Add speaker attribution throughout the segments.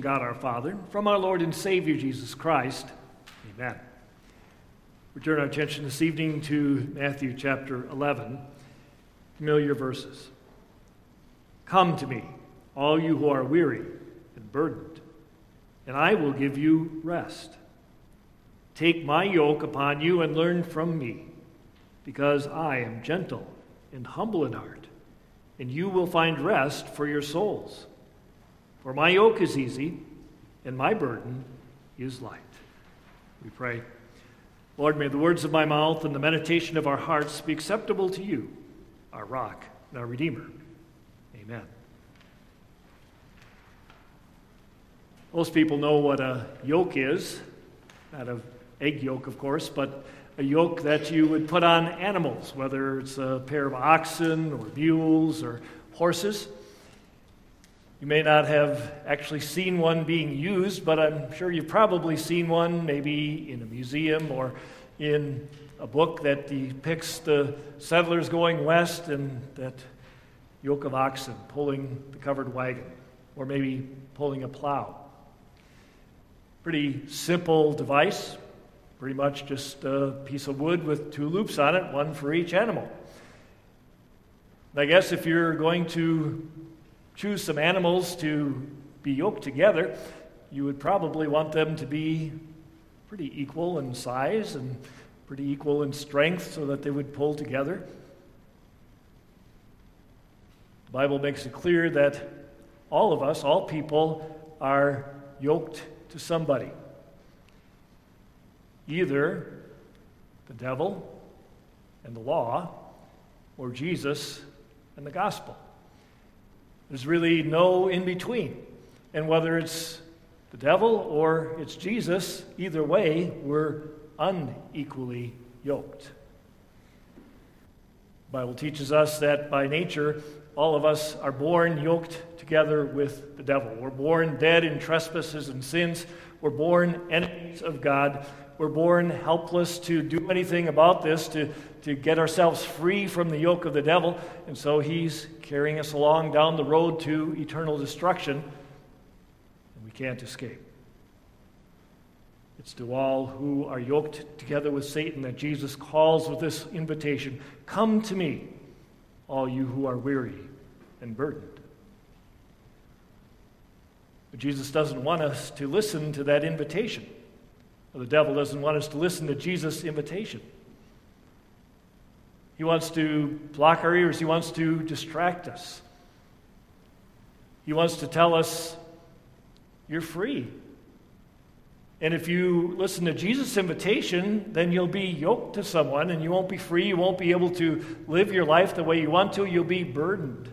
Speaker 1: God our Father, from our Lord and Savior Jesus Christ. Amen. We turn our attention this evening to Matthew chapter 11, familiar verses. Come to me, all you who are weary and burdened, and I will give you rest. Take my yoke upon you and learn from me, because I am gentle and humble in heart, and you will find rest for your souls. For my yoke is easy, and my burden is light. We pray. Lord, may the words of my mouth and the meditation of our hearts be acceptable to you, our rock and our Redeemer. Amen. Most people know what a yoke is. Not an egg yolk, of course, but a yoke that you would put on animals, whether it's a pair of oxen or mules or horses. You may not have actually seen one being used, but I'm sure you've probably seen one maybe in a museum or in a book that depicts the settlers going west and that yoke of oxen pulling the covered wagon, or maybe pulling a plow. Pretty simple device, pretty much just a piece of wood with two loops on it, one for each animal. I guess if you're going to choose some animals to be yoked together, you would probably want them to be pretty equal in size and pretty equal in strength so that they would pull together. The Bible makes it clear that all of us, all people, are yoked to somebody. Either the devil and the law, or Jesus and the gospel. There's really no in between. And whether it's the devil or it's Jesus, either way, we're unequally yoked. The Bible teaches us that by nature, all of us are born yoked together with the devil. We're born dead in trespasses and sins. We're born enemies of God. We're born helpless to do anything about this, to, to get ourselves free from the yoke of the devil. And so he's carrying us along down the road to eternal destruction, and we can't escape. It's to all who are yoked together with Satan that Jesus calls with this invitation Come to me, all you who are weary and burdened. But Jesus doesn't want us to listen to that invitation. The devil doesn't want us to listen to Jesus' invitation. He wants to block our ears, he wants to distract us. He wants to tell us, You're free. And if you listen to Jesus' invitation, then you'll be yoked to someone and you won't be free. You won't be able to live your life the way you want to. You'll be burdened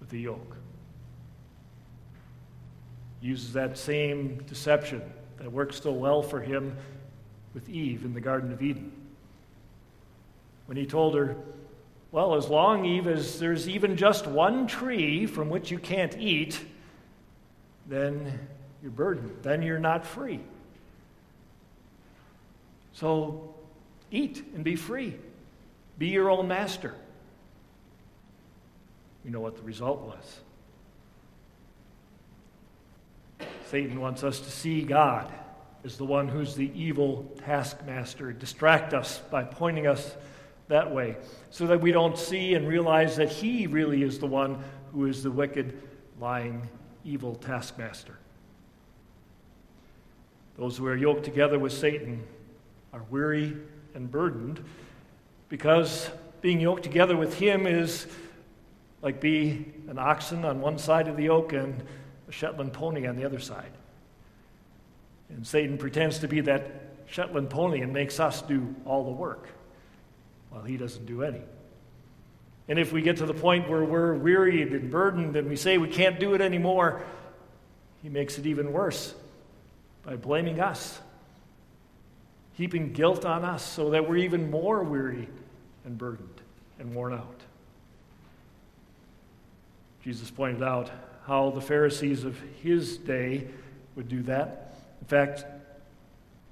Speaker 1: with the yoke. Uses that same deception that worked so well for him with Eve in the Garden of Eden. When he told her, Well, as long, Eve, as there's even just one tree from which you can't eat, then you're burdened. Then you're not free. So eat and be free. Be your own master. You know what the result was. Satan wants us to see God as the one who's the evil taskmaster, distract us by pointing us that way, so that we don't see and realize that he really is the one who is the wicked, lying, evil taskmaster. Those who are yoked together with Satan are weary and burdened because being yoked together with him is like be an oxen on one side of the yoke and a Shetland pony on the other side. And Satan pretends to be that Shetland pony and makes us do all the work while he doesn't do any. And if we get to the point where we're wearied and burdened and we say we can't do it anymore, he makes it even worse by blaming us, heaping guilt on us so that we're even more weary and burdened and worn out. Jesus pointed out how the Pharisees of his day would do that. In fact,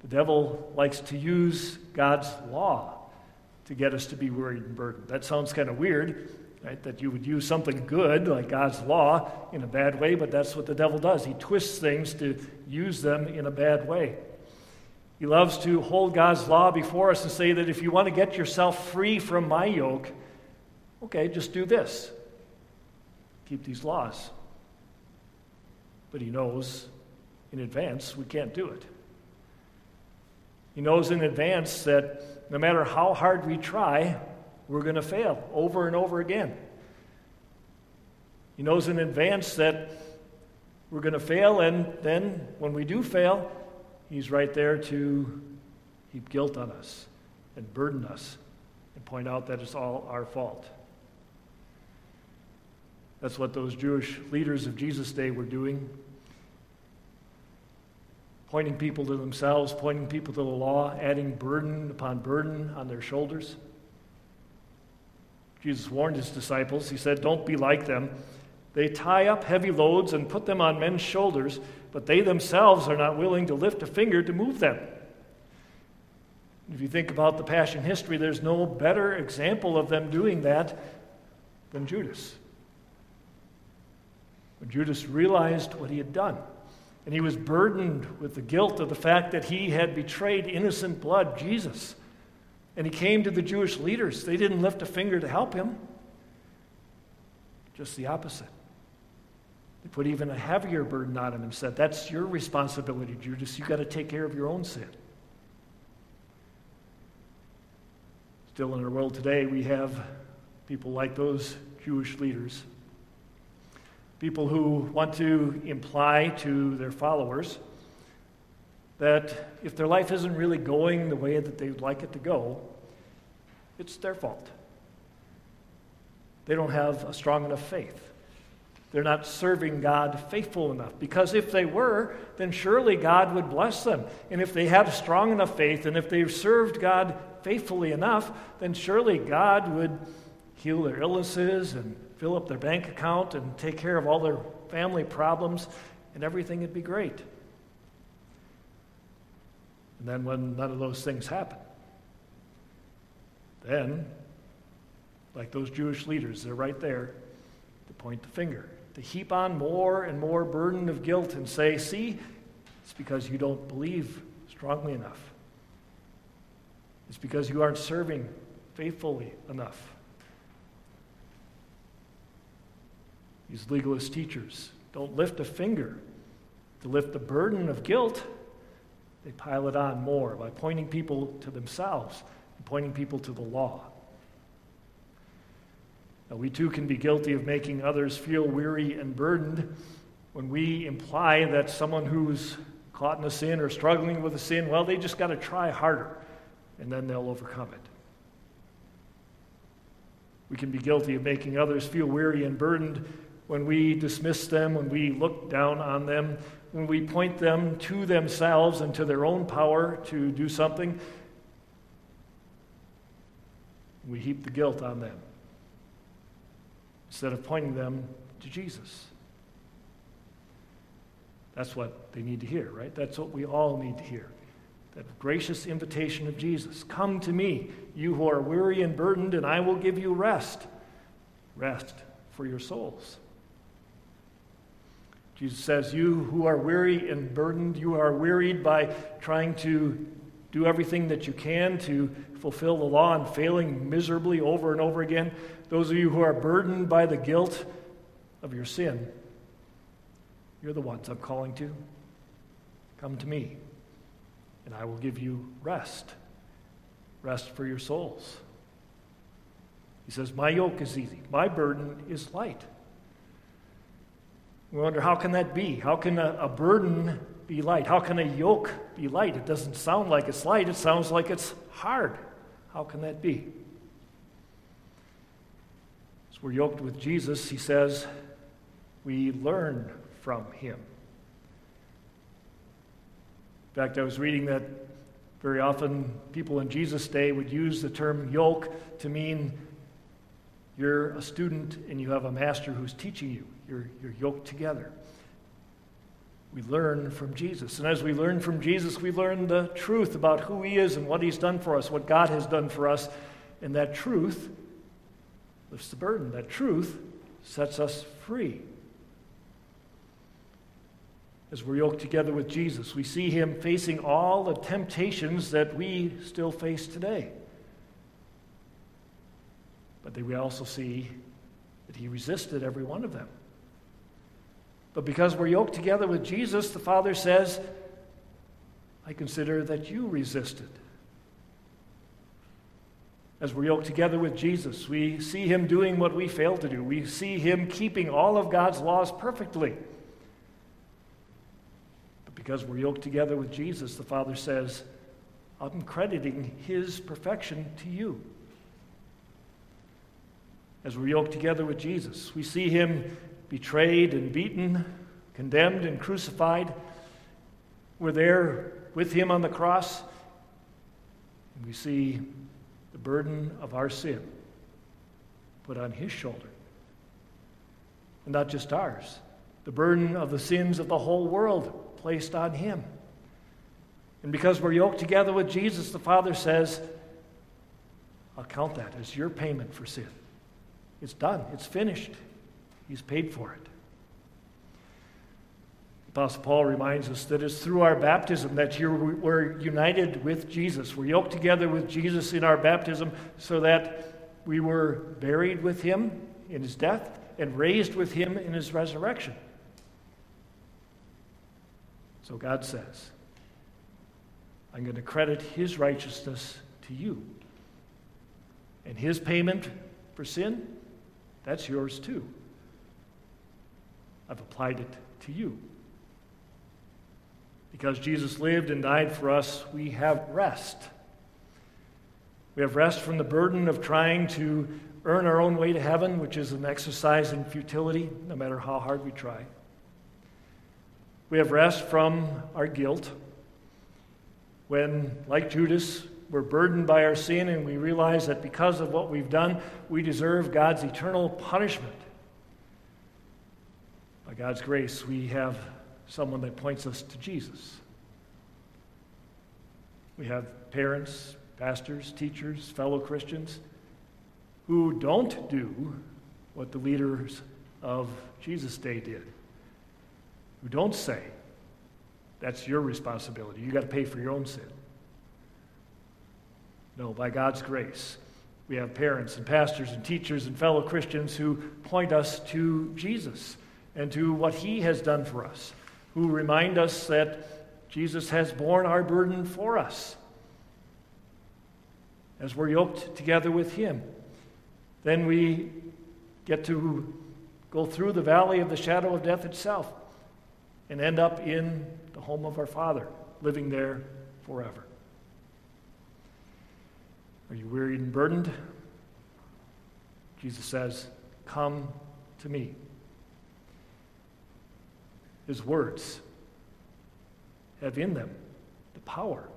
Speaker 1: the devil likes to use God's law to get us to be worried and burdened. That sounds kind of weird right? That you would use something good, like God's law, in a bad way, but that's what the devil does. He twists things to use them in a bad way. He loves to hold God's law before us and say that if you want to get yourself free from my yoke, okay, just do this. Keep these laws. But he knows in advance we can't do it. He knows in advance that no matter how hard we try, we're going to fail over and over again. He knows in advance that we're going to fail, and then when we do fail, He's right there to heap guilt on us and burden us and point out that it's all our fault. That's what those Jewish leaders of Jesus' day were doing. Pointing people to themselves, pointing people to the law, adding burden upon burden on their shoulders. Jesus warned his disciples. He said, Don't be like them. They tie up heavy loads and put them on men's shoulders, but they themselves are not willing to lift a finger to move them. If you think about the Passion history, there's no better example of them doing that than Judas. When Judas realized what he had done, and he was burdened with the guilt of the fact that he had betrayed innocent blood, Jesus. And he came to the Jewish leaders. They didn't lift a finger to help him, just the opposite. They put even a heavier burden on him and said, That's your responsibility, Judas. You've got to take care of your own sin. Still in our world today, we have people like those Jewish leaders. People who want to imply to their followers that if their life isn't really going the way that they'd like it to go, it's their fault. They don't have a strong enough faith. They're not serving God faithful enough. Because if they were, then surely God would bless them. And if they had strong enough faith, and if they've served God faithfully enough, then surely God would heal their illnesses and fill up their bank account and take care of all their family problems, and everything would be great. And then, when none of those things happen, then, like those Jewish leaders, they're right there to point the finger to heap on more and more burden of guilt and say, see, it's because you don't believe strongly enough. It's because you aren't serving faithfully enough. These legalist teachers don't lift a finger to lift the burden of guilt. They pile it on more by pointing people to themselves and pointing people to the law. Now, we too can be guilty of making others feel weary and burdened when we imply that someone who's caught in a sin or struggling with a sin, well, they just got to try harder and then they'll overcome it. We can be guilty of making others feel weary and burdened when we dismiss them, when we look down on them, when we point them to themselves and to their own power to do something. We heap the guilt on them instead of pointing them to Jesus. That's what they need to hear, right? That's what we all need to hear. That gracious invitation of Jesus Come to me, you who are weary and burdened, and I will give you rest. Rest for your souls. Jesus says, You who are weary and burdened, you are wearied by trying to do everything that you can to fulfill the law and failing miserably over and over again. Those of you who are burdened by the guilt of your sin, you're the ones I'm calling to. Come to me, and I will give you rest. Rest for your souls. He says, My yoke is easy, my burden is light. We wonder, how can that be? How can a, a burden be light? How can a yoke be light? It doesn't sound like it's light, it sounds like it's hard. How can that be? As we're yoked with Jesus, he says, we learn from him. In fact, I was reading that very often people in Jesus' day would use the term yoke to mean you're a student and you have a master who's teaching you. You're, you're yoked together. We learn from Jesus. And as we learn from Jesus, we learn the truth about who he is and what he's done for us, what God has done for us. And that truth lifts the burden. That truth sets us free. As we're yoked together with Jesus, we see him facing all the temptations that we still face today. But we also see that he resisted every one of them. But because we're yoked together with Jesus, the Father says, I consider that you resisted. As we're yoked together with Jesus, we see him doing what we fail to do. We see him keeping all of God's laws perfectly. But because we're yoked together with Jesus, the Father says, I'm crediting his perfection to you. As we're yoked together with Jesus, we see him betrayed and beaten, condemned and crucified. We're there with him on the cross. And we see the burden of our sin put on his shoulder. And not just ours, the burden of the sins of the whole world placed on him. And because we're yoked together with Jesus, the Father says, I'll count that as your payment for sin. It's done, it's finished. He's paid for it. Apostle Paul reminds us that it's through our baptism that we're united with Jesus. We're yoked together with Jesus in our baptism so that we were buried with him in his death and raised with him in his resurrection. So God says, I'm going to credit his righteousness to you. And his payment for sin, that's yours too. I've applied it to you. Because Jesus lived and died for us, we have rest. We have rest from the burden of trying to earn our own way to heaven, which is an exercise in futility, no matter how hard we try. We have rest from our guilt. When, like Judas, we're burdened by our sin and we realize that because of what we've done, we deserve God's eternal punishment. By God's grace, we have someone that points us to Jesus. We have parents, pastors, teachers, fellow Christians who don't do what the leaders of Jesus' day did, who don't say, that's your responsibility. You got to pay for your own sin. No, by God's grace, we have parents and pastors and teachers and fellow Christians who point us to Jesus and to what he has done for us, who remind us that Jesus has borne our burden for us as we're yoked together with him. Then we get to go through the valley of the shadow of death itself and end up in the home of our Father, living there forever. Are you wearied and burdened? Jesus says, Come to me his words have in them the power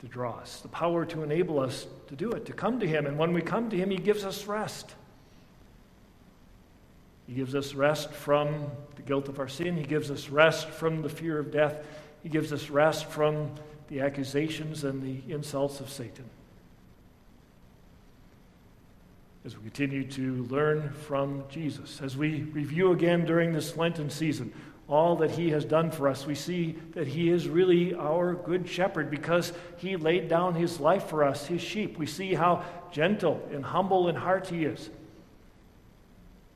Speaker 1: to draw us, the power to enable us to do it, to come to Him. And when we come to Him, He gives us rest. He gives us rest from the guilt of our sin. He gives us rest from the fear of death. He gives us rest from the accusations and the insults of Satan. As we continue to learn from Jesus, as we review again during this Lenten season all that he has done for us, we see that he is really our good shepherd because he laid down his life for us, his sheep. We see how gentle and humble in heart he is.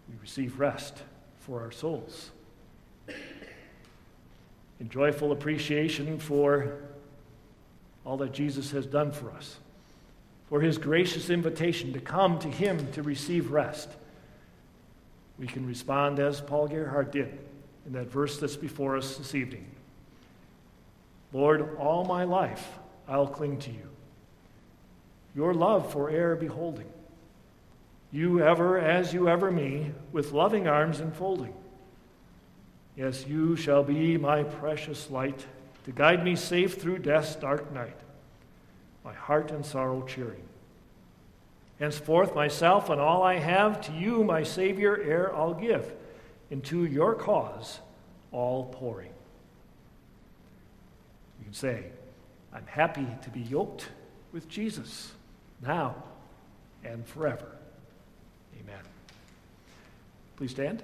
Speaker 1: We receive rest for our souls. In joyful appreciation for all that Jesus has done for us, for his gracious invitation to come to him to receive rest, we can respond as Paul Gerhardt did in that verse that's before us this evening. Lord, all my life I'll cling to you. Your love for e'er beholding. You ever, as you ever me, with loving arms enfolding. Yes, you shall be my precious light to guide me safe through death's dark night, my heart and sorrow cheering. Henceforth, myself and all I have to you, my Savior, ere I'll give into your cause all pouring. You can say, I'm happy to be yoked with Jesus now and forever. Amen. Please stand.